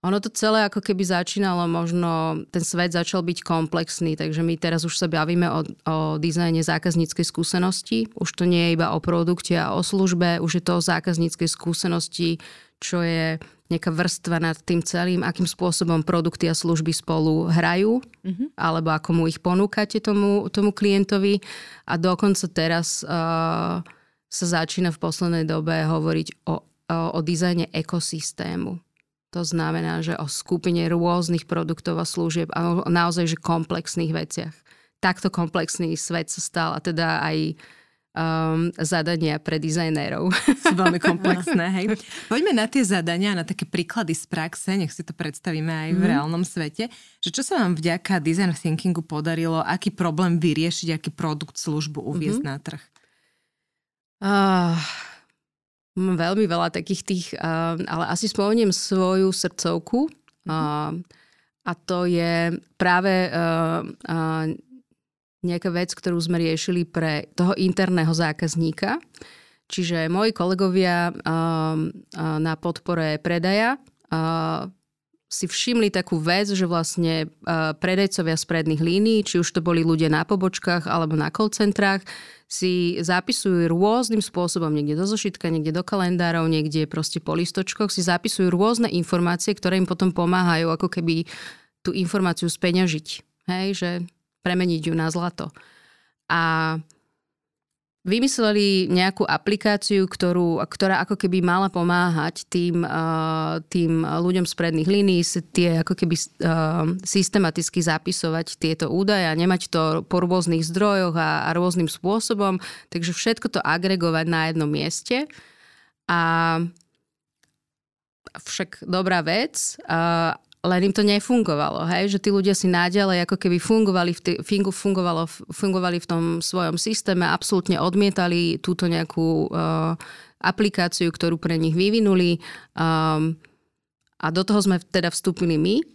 Ono to celé ako keby začínalo, možno ten svet začal byť komplexný, takže my teraz už sa bavíme o, o dizajne zákazníckej skúsenosti. Už to nie je iba o produkte a o službe, už je to o zákazníckej skúsenosti, čo je nejaká vrstva nad tým celým, akým spôsobom produkty a služby spolu hrajú, mm-hmm. alebo ako mu ich ponúkate tomu, tomu klientovi. A dokonca teraz uh, sa začína v poslednej dobe hovoriť o, o, o dizajne ekosystému. To znamená, že o skupine rôznych produktov a služieb a naozaj, že komplexných veciach. Takto komplexný svet sa stal a teda aj um, zadania pre dizajnérov. Sú veľmi komplexné, hej. Poďme na tie zadania, na také príklady z praxe, nech si to predstavíme aj v mm. reálnom svete. Že čo sa vám vďaka design thinkingu podarilo, aký problém vyriešiť, aký produkt, službu uviezť mm-hmm. na trh? Uh, veľmi veľa takých tých, uh, ale asi spomeniem svoju srdcovku. Uh, a to je práve uh, uh, nejaká vec, ktorú sme riešili pre toho interného zákazníka. Čiže moji kolegovia uh, uh, na podpore predaja uh, si všimli takú vec, že vlastne uh, predajcovia z predných línií, či už to boli ľudia na pobočkách alebo na call centrách, si zapisujú rôznym spôsobom, niekde do zošitka, niekde do kalendárov, niekde proste po listočkoch, si zapisujú rôzne informácie, ktoré im potom pomáhajú ako keby tú informáciu speňažiť. Hej, že premeniť ju na zlato. A vymysleli nejakú aplikáciu, ktorú, ktorá ako keby mala pomáhať tým, uh, tým ľuďom z predných línií tie ako keby uh, systematicky zapisovať tieto údaje a nemať to po rôznych zdrojoch a, a rôznym spôsobom. Takže všetko to agregovať na jednom mieste. A však dobrá vec. Len im to nefungovalo, hej? že tí ľudia si náďalej ako keby fungovali v, tý, fungovalo, fungovali v tom svojom systéme, absolútne odmietali túto nejakú uh, aplikáciu, ktorú pre nich vyvinuli um, a do toho sme teda vstúpili my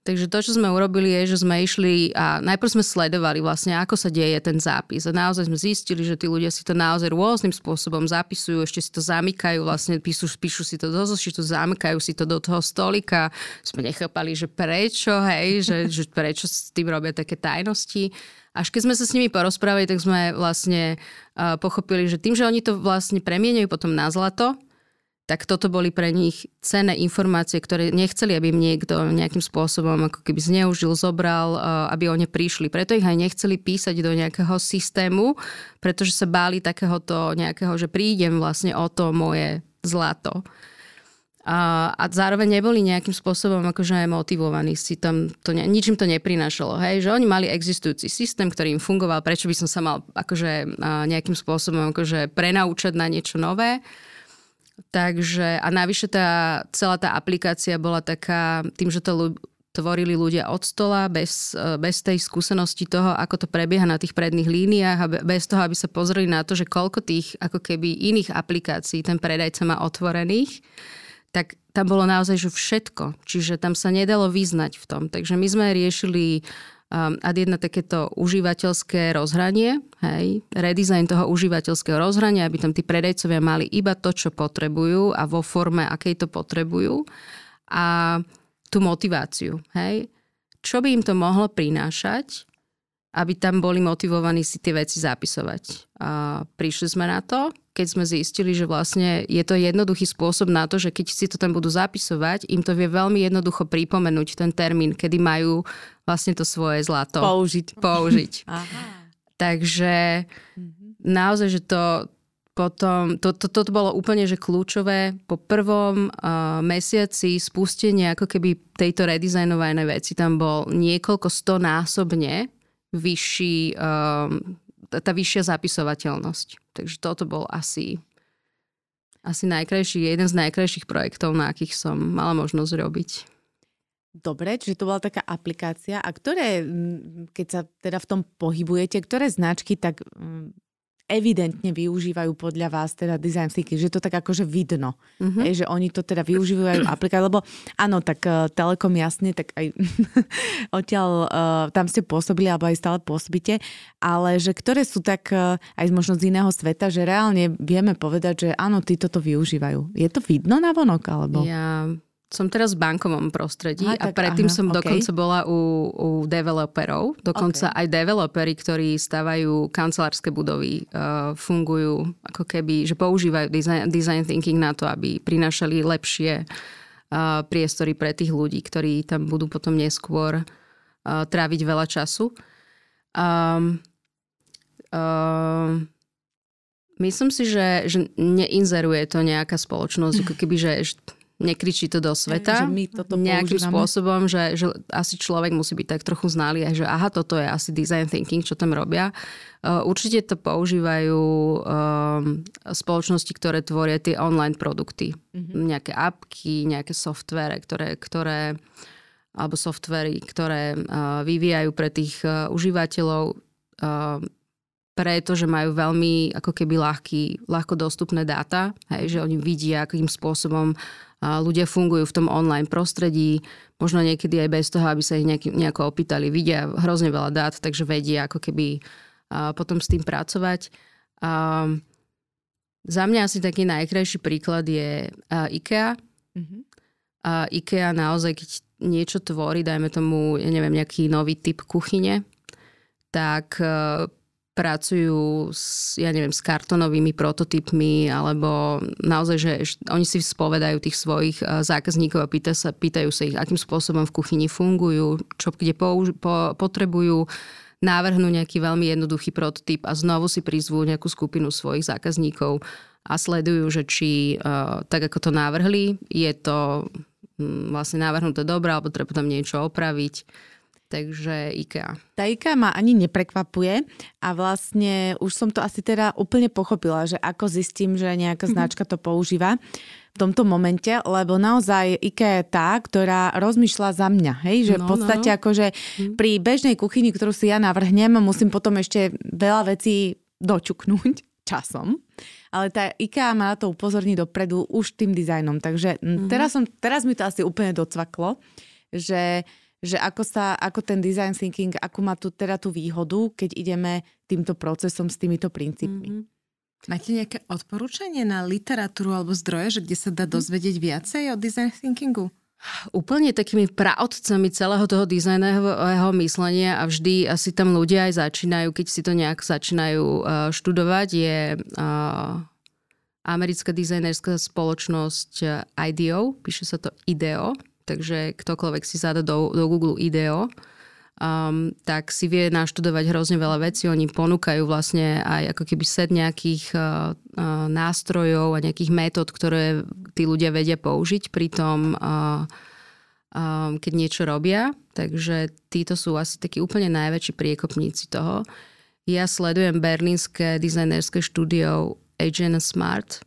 Takže to, čo sme urobili, je, že sme išli a najprv sme sledovali vlastne, ako sa deje ten zápis. A naozaj sme zistili, že tí ľudia si to naozaj rôznym spôsobom zapisujú, ešte si to zamykajú, vlastne píšu, píšu si to do zošitu, zamykajú si to do toho stolika. Sme nechápali, že prečo, hej, že, že prečo s tým robia také tajnosti. Až keď sme sa s nimi porozprávali, tak sme vlastne uh, pochopili, že tým, že oni to vlastne premieňajú potom na zlato, tak toto boli pre nich cenné informácie, ktoré nechceli, aby im niekto nejakým spôsobom ako keby zneužil, zobral, aby o ne prišli. Preto ich aj nechceli písať do nejakého systému, pretože sa báli takéhoto nejakého, že prídem vlastne o to moje zlato. a, a zároveň neboli nejakým spôsobom akože motivovaní si tam, to ne, ničím to neprinášalo, hej, že oni mali existujúci systém, ktorý im fungoval, prečo by som sa mal akože nejakým spôsobom akože prenaučať na niečo nové. Takže a navyše tá, celá tá aplikácia bola taká, tým, že to tvorili ľudia od stola, bez, bez tej skúsenosti toho, ako to prebieha na tých predných líniách a bez toho, aby sa pozreli na to, že koľko tých ako keby iných aplikácií ten predajca má otvorených tak tam bolo naozaj že všetko. Čiže tam sa nedalo vyznať v tom. Takže my sme riešili um, ad jedna takéto užívateľské rozhranie, hej, redesign toho užívateľského rozhrania, aby tam tí predajcovia mali iba to, čo potrebujú a vo forme, akej to potrebujú. A tú motiváciu, hej. Čo by im to mohlo prinášať, aby tam boli motivovaní si tie veci zapisovať. A prišli sme na to, keď sme zistili, že vlastne je to jednoduchý spôsob na to, že keď si to tam budú zapisovať, im to vie veľmi jednoducho pripomenúť ten termín, kedy majú vlastne to svoje zlato použiť. použiť. Aha. Takže mhm. naozaj, že to potom, to, to, toto bolo úplne že kľúčové. Po prvom uh, mesiaci spustenia ako keby tejto redizajnovanej veci tam bol niekoľko stonásobne vyšší, um, tá vyššia zapisovateľnosť. Takže toto bol asi, asi najkrajší, jeden z najkrajších projektov, na akých som mala možnosť robiť. Dobre, čiže to bola taká aplikácia. A ktoré, keď sa teda v tom pohybujete, ktoré značky tak evidentne využívajú podľa vás teda design thinking, že to tak akože vidno, mm-hmm. Hej, že oni to teda využívajú aplikáciu, lebo áno, tak uh, Telekom jasne, tak aj odtiaľ uh, tam ste pôsobili, alebo aj stále pôsobíte, ale že ktoré sú tak uh, aj možno z iného sveta, že reálne vieme povedať, že áno, títo to využívajú. Je to vidno na vonok, alebo? Ja som teraz v bankovom prostredí Aj, a predtým aha, som okay. dokonca bola u, u developerov. Dokonca okay. aj developeri, ktorí stavajú kancelárske budovy, uh, fungujú ako keby, že používajú design, design thinking na to, aby prinášali lepšie uh, priestory pre tých ľudí, ktorí tam budú potom neskôr uh, tráviť veľa času. Um, uh, myslím si, že, že neinzeruje to nejaká spoločnosť, ako keby, že nekričí to do sveta že my toto nejakým používame. spôsobom, že, že asi človek musí byť tak trochu znalý že aha, toto je asi design thinking, čo tam robia. Uh, určite to používajú um, spoločnosti, ktoré tvoria tie online produkty. Mm-hmm. Nejaké apky, nejaké softvere, ktoré, ktoré alebo softvery, ktoré uh, vyvíjajú pre tých uh, užívateľov uh, pretože majú veľmi ako keby ľahký, ľahko dostupné dáta, hej, že oni vidia, akým spôsobom ľudia fungujú v tom online prostredí, možno niekedy aj bez toho, aby sa ich nejaký, nejako opýtali. Vidia hrozne veľa dát, takže vedia ako keby potom s tým pracovať. A za mňa asi taký najkrajší príklad je IKEA. Mm-hmm. A IKEA naozaj, keď niečo tvorí, dajme tomu, ja neviem, nejaký nový typ kuchyne, tak pracujú s, ja neviem, s kartonovými prototypmi alebo naozaj, že oni si spovedajú tých svojich eh, zákazníkov a pýta sa, pýtajú sa ich, akým spôsobom v kuchyni fungujú, čo kde použ- po, potrebujú návrhnú nejaký veľmi jednoduchý prototyp a znovu si prizvú nejakú skupinu svojich zákazníkov a sledujú, že či uh, tak ako to navrhli, je to um, vlastne navrhnuté dobré alebo treba tam niečo opraviť Takže IKEA. Tá IKEA ma ani neprekvapuje a vlastne už som to asi teda úplne pochopila, že ako zistím, že nejaká mhm. značka to používa v tomto momente, lebo naozaj IKEA je tá, ktorá rozmýšľa za mňa, hej, že no, v podstate no. akože mhm. pri bežnej kuchyni, ktorú si ja navrhnem, musím potom ešte veľa vecí dočuknúť časom. Ale tá IKEA má na to upozorniť dopredu už tým dizajnom. Takže mm-hmm. teraz, som, teraz mi to asi úplne docvaklo, že že ako, sa, ako ten design thinking, ako má tu teda tú výhodu, keď ideme týmto procesom s týmito princípmi. Mm-hmm. Máte nejaké odporúčanie na literatúru alebo zdroje, že kde sa dá mhm. dozvedieť viacej o design thinkingu? Úplne takými praodcami celého toho dizajnového myslenia a vždy asi tam ľudia aj začínajú, keď si to nejak začínajú uh, študovať, je uh, americká dizajnerská spoločnosť uh, IDEO, píše sa to IDEO, takže ktokoľvek si zada do, do Google IDEO um, tak si vie naštudovať hrozne veľa vecí. Oni ponúkajú vlastne aj ako keby set nejakých uh, uh, nástrojov a nejakých metód, ktoré tí ľudia vedia použiť pri tom, uh, um, keď niečo robia. Takže títo sú asi takí úplne najväčší priekopníci toho. Ja sledujem berlínske dizajnerské štúdio Agent Smart.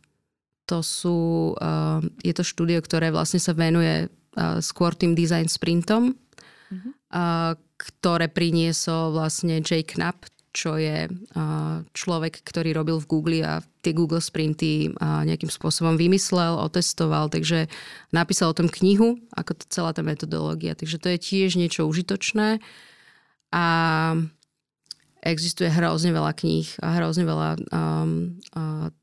To sú, uh, je to štúdio, ktoré vlastne sa venuje skôr tým design sprintom, mm-hmm. ktoré priniesol vlastne Jay Knapp, čo je človek, ktorý robil v Google a tie Google Sprinty nejakým spôsobom vymyslel, otestoval, takže napísal o tom knihu, ako to celá tá metodológia. Takže to je tiež niečo užitočné. A existuje hrozne veľa kníh a hrozne veľa um, uh,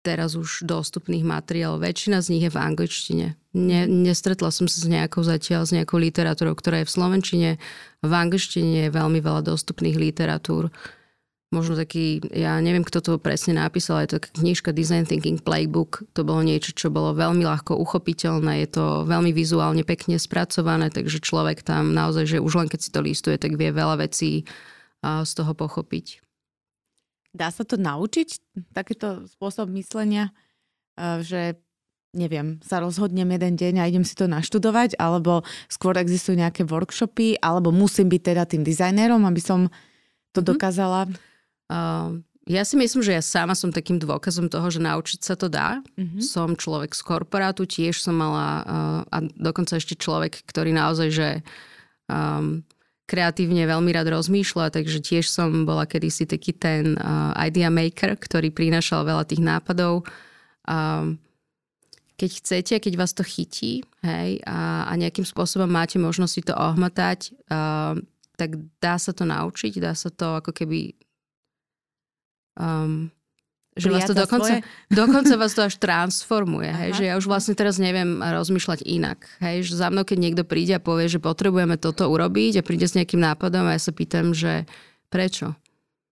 teraz už dostupných materiálov. Väčšina z nich je v angličtine. Ne, nestretla som sa s nejakou zatiaľ, s nejakou literatúrou, ktorá je v slovenčine. V angličtine je veľmi veľa dostupných literatúr. Možno taký, ja neviem, kto to presne napísal, je to knižka Design Thinking Playbook. To bolo niečo, čo bolo veľmi ľahko uchopiteľné. Je to veľmi vizuálne pekne spracované, takže človek tam naozaj, že už len keď si to listuje, tak vie veľa vecí z toho pochopiť. Dá sa to naučiť, takéto spôsob myslenia, e, že neviem, sa rozhodnem jeden deň a idem si to naštudovať, alebo skôr existujú nejaké workshopy, alebo musím byť teda tým dizajnérom, aby som to mm-hmm. dokázala? Uh, ja si myslím, že ja sama som takým dôkazom toho, že naučiť sa to dá. Mm-hmm. Som človek z korporátu, tiež som mala, uh, a dokonca ešte človek, ktorý naozaj, že um, kreatívne veľmi rád rozmýšľa, takže tiež som bola kedysi taký ten uh, idea maker, ktorý prinášal veľa tých nápadov. Uh, keď chcete, keď vás to chytí hej, a, a nejakým spôsobom máte možnosť si to ohmatať, uh, tak dá sa to naučiť, dá sa to ako keby um, že vás to dokonca, dokonca vás to až transformuje, hej, že ja už vlastne teraz neviem rozmýšľať inak. Hej, že za mnou, keď niekto príde a povie, že potrebujeme toto urobiť a príde s nejakým nápadom a ja sa pýtam, že prečo?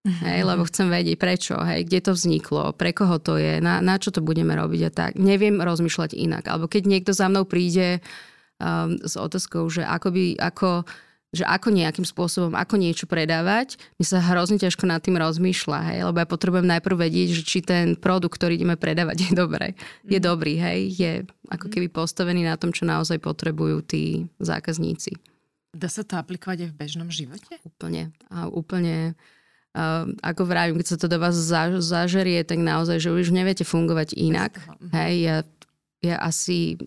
Hej, lebo chcem vedieť prečo, hej, kde to vzniklo, pre koho to je, na, na čo to budeme robiť a tak. Neviem rozmýšľať inak. Alebo keď niekto za mnou príde um, s otázkou, že ako by, ako že ako nejakým spôsobom, ako niečo predávať, mi sa hrozne ťažko nad tým rozmýšľa, hej, lebo ja potrebujem najprv vedieť, že či ten produkt, ktorý ideme predávať, je dobré. Je mm. dobrý, hej, je ako keby postavený na tom, čo naozaj potrebujú tí zákazníci. Dá sa to aplikovať aj v bežnom živote? Úplne. A úplne Uh, ako vravím, keď sa to do vás za, zažerie, tak naozaj, že už neviete fungovať inak. Mhm. Hej, ja, ja asi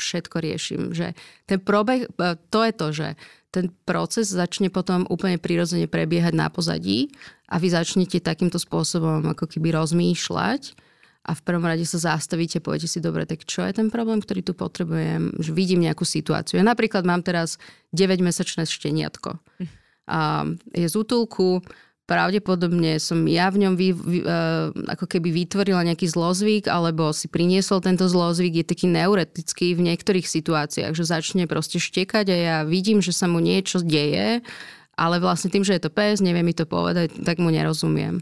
všetko riešim. Že ten probeh, e, to je to, že ten proces začne potom úplne prirodzene prebiehať na pozadí a vy začnete takýmto spôsobom ako keby rozmýšľať a v prvom rade sa zastavíte, poviete si, dobre, tak čo je ten problém, ktorý tu potrebujem, že vidím nejakú situáciu. Ja napríklad mám teraz 9-mesačné šteniatko. A je z útulku, pravdepodobne som ja v ňom vy, vy, uh, ako keby vytvorila nejaký zlozvyk alebo si priniesol tento zlozvyk, je taký neuretický v niektorých situáciách, že začne proste štekať a ja vidím, že sa mu niečo deje, ale vlastne tým, že je to pes, nevie mi to povedať, tak mu nerozumiem.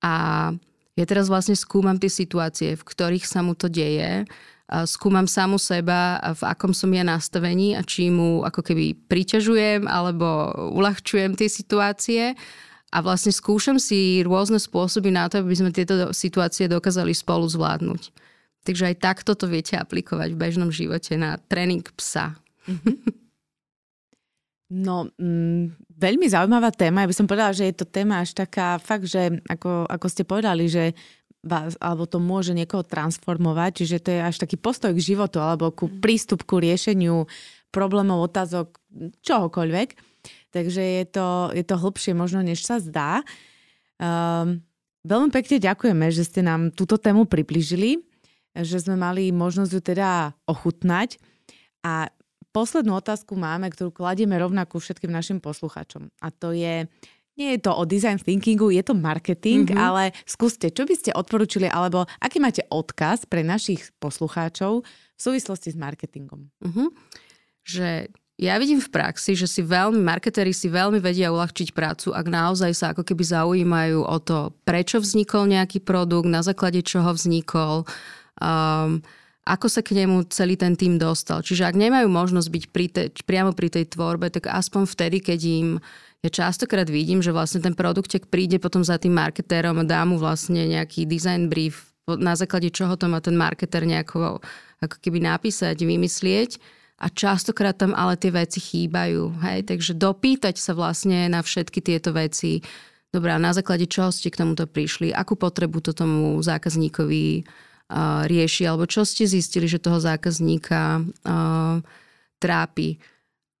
A ja teraz vlastne skúmam tie situácie, v ktorých sa mu to deje, skúmam samu seba, v akom som ja nastavení a či mu ako keby priťažujem alebo uľahčujem tie situácie a vlastne skúšam si rôzne spôsoby na to, aby sme tieto situácie dokázali spolu zvládnuť. Takže aj takto to viete aplikovať v bežnom živote na tréning psa. No, mm, veľmi zaujímavá téma. Ja by som povedala, že je to téma až taká fakt, že ako, ako ste povedali, že vás, alebo to môže niekoho transformovať, čiže to je až taký postoj k životu alebo ku mhm. prístup ku riešeniu problémov, otázok, čohokoľvek. Takže je to, je to hlbšie možno, než sa zdá. Um, veľmi pekne ďakujeme, že ste nám túto tému približili, že sme mali možnosť ju teda ochutnať. A poslednú otázku máme, ktorú kladieme rovnako všetkým našim posluchačom. A to je, nie je to o design thinkingu, je to marketing, mm-hmm. ale skúste, čo by ste odporúčili, alebo aký máte odkaz pre našich poslucháčov v súvislosti s marketingom? Mm-hmm. Že ja vidím v praxi, že si veľmi, marketéri si veľmi vedia uľahčiť prácu, ak naozaj sa ako keby zaujímajú o to, prečo vznikol nejaký produkt, na základe čoho vznikol, um, ako sa k nemu celý ten tým dostal. Čiže ak nemajú možnosť byť pri te, priamo pri tej tvorbe, tak aspoň vtedy, keď im ja častokrát vidím, že vlastne ten produktek príde potom za tým marketérom a dá mu vlastne nejaký design brief, na základe čoho to má ten marketer nejako ako keby napísať, vymyslieť a častokrát tam ale tie veci chýbajú. Hej? Takže dopýtať sa vlastne na všetky tieto veci. Dobrá, na základe čoho ste k tomuto prišli? Akú potrebu to tomu zákazníkovi uh, rieši? Alebo čo ste zistili, že toho zákazníka uh, trápi?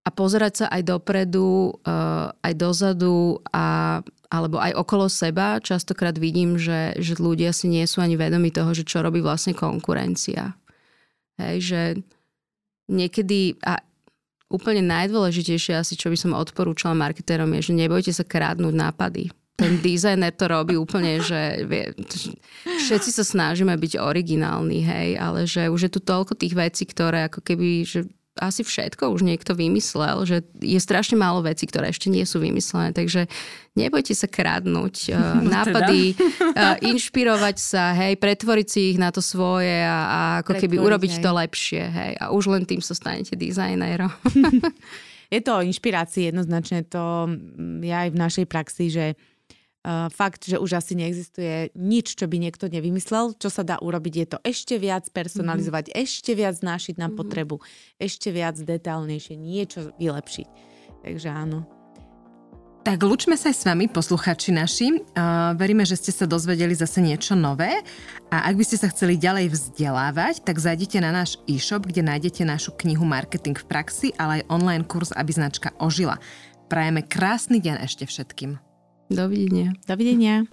A pozerať sa aj dopredu, uh, aj dozadu a alebo aj okolo seba častokrát vidím, že, že ľudia si nie sú ani vedomi toho, že čo robí vlastne konkurencia. Hej, že niekedy, a úplne najdôležitejšie asi, čo by som odporúčala marketérom, je, že nebojte sa krádnuť nápady. Ten dizajner to robí úplne, že vie, všetci sa snažíme byť originálni, hej, ale že už je tu toľko tých vecí, ktoré ako keby, že asi všetko už niekto vymyslel, že je strašne málo vecí, ktoré ešte nie sú vymyslené, takže nebojte sa kradnúť uh, nápady, uh, inšpirovať sa, hej, pretvoriť si ich na to svoje a, a ako pretvoriť, keby urobiť hej. to lepšie, hej, a už len tým sa stanete dizajnérom. je to o inšpirácii jednoznačne, to ja aj v našej praxi, že fakt, že už asi neexistuje nič, čo by niekto nevymyslel. Čo sa dá urobiť, je to ešte viac personalizovať, mm-hmm. ešte viac nášiť na mm-hmm. potrebu, ešte viac detálnejšie, niečo vylepšiť. Takže áno. Tak lučme sa aj s vami, posluchači naši. Uh, veríme, že ste sa dozvedeli zase niečo nové a ak by ste sa chceli ďalej vzdelávať, tak zajdite na náš e-shop, kde nájdete našu knihu Marketing v praxi, ale aj online kurz, aby značka ožila. Prajeme krásny deň ešte všetkým. Dovidenia. Dovidenia.